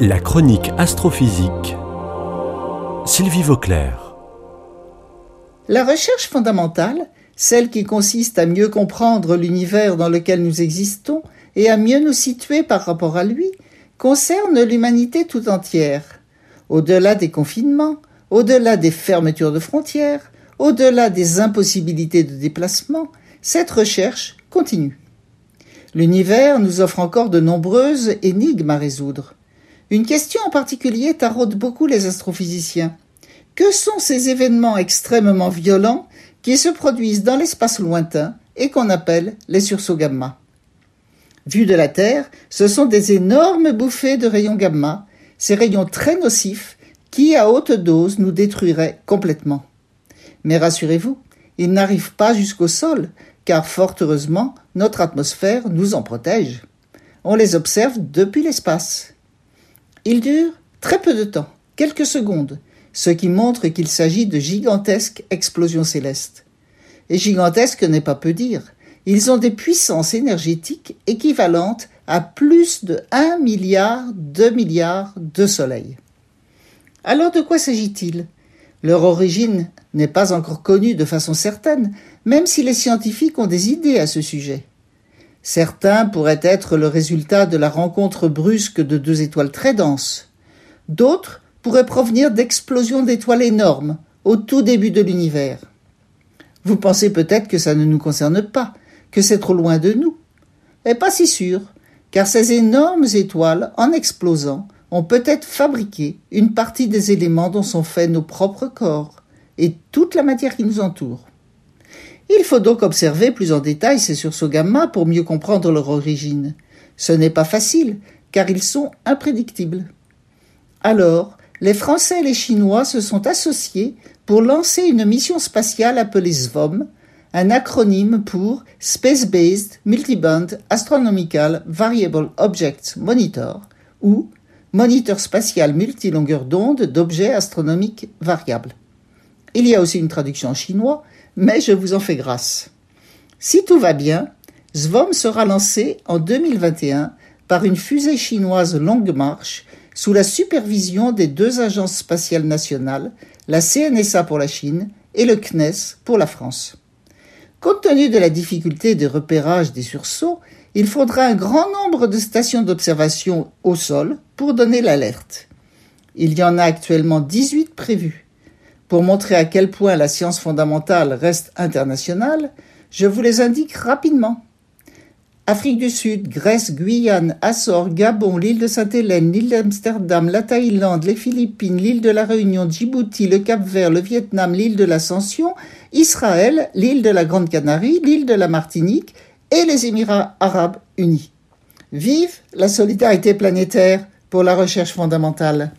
La chronique astrophysique. Sylvie Vauclair. La recherche fondamentale, celle qui consiste à mieux comprendre l'univers dans lequel nous existons et à mieux nous situer par rapport à lui, concerne l'humanité tout entière. Au-delà des confinements, au-delà des fermetures de frontières, au-delà des impossibilités de déplacement, cette recherche continue. L'univers nous offre encore de nombreuses énigmes à résoudre. Une question en particulier taraude beaucoup les astrophysiciens. Que sont ces événements extrêmement violents qui se produisent dans l'espace lointain et qu'on appelle les sursauts gamma? Vus de la Terre, ce sont des énormes bouffées de rayons gamma, ces rayons très nocifs qui, à haute dose, nous détruiraient complètement. Mais rassurez-vous, ils n'arrivent pas jusqu'au sol, car fort heureusement, notre atmosphère nous en protège. On les observe depuis l'espace. Il dure très peu de temps, quelques secondes, ce qui montre qu'il s'agit de gigantesques explosions célestes. Et gigantesques n'est pas peu dire. Ils ont des puissances énergétiques équivalentes à plus de 1 milliard, 2 milliards de soleils. Alors de quoi s'agit-il? Leur origine n'est pas encore connue de façon certaine, même si les scientifiques ont des idées à ce sujet. Certains pourraient être le résultat de la rencontre brusque de deux étoiles très denses. D'autres pourraient provenir d'explosions d'étoiles énormes au tout début de l'univers. Vous pensez peut-être que ça ne nous concerne pas, que c'est trop loin de nous. Mais pas si sûr, car ces énormes étoiles, en explosant, ont peut-être fabriqué une partie des éléments dont sont faits nos propres corps et toute la matière qui nous entoure. Il faut donc observer plus en détail ces sursauts gamma pour mieux comprendre leur origine. Ce n'est pas facile, car ils sont imprédictibles. Alors, les Français et les Chinois se sont associés pour lancer une mission spatiale appelée SVOM, un acronyme pour Space-Based Multiband Astronomical Variable Objects Monitor, ou Moniteur spatial multilongueur d'onde d'objets astronomiques variables. Il y a aussi une traduction en chinois, mais je vous en fais grâce. Si tout va bien, SVOM sera lancé en 2021 par une fusée chinoise longue marche sous la supervision des deux agences spatiales nationales, la CNSA pour la Chine et le CNES pour la France. Compte tenu de la difficulté de repérage des sursauts, il faudra un grand nombre de stations d'observation au sol pour donner l'alerte. Il y en a actuellement 18 prévues. Pour montrer à quel point la science fondamentale reste internationale, je vous les indique rapidement. Afrique du Sud, Grèce, Guyane, Açores, Gabon, l'île de Sainte-Hélène, l'île d'Amsterdam, la Thaïlande, les Philippines, l'île de la Réunion, Djibouti, le Cap-Vert, le Vietnam, l'île de l'Ascension, Israël, l'île de la Grande Canarie, l'île de la Martinique et les Émirats arabes unis. Vive la solidarité planétaire pour la recherche fondamentale.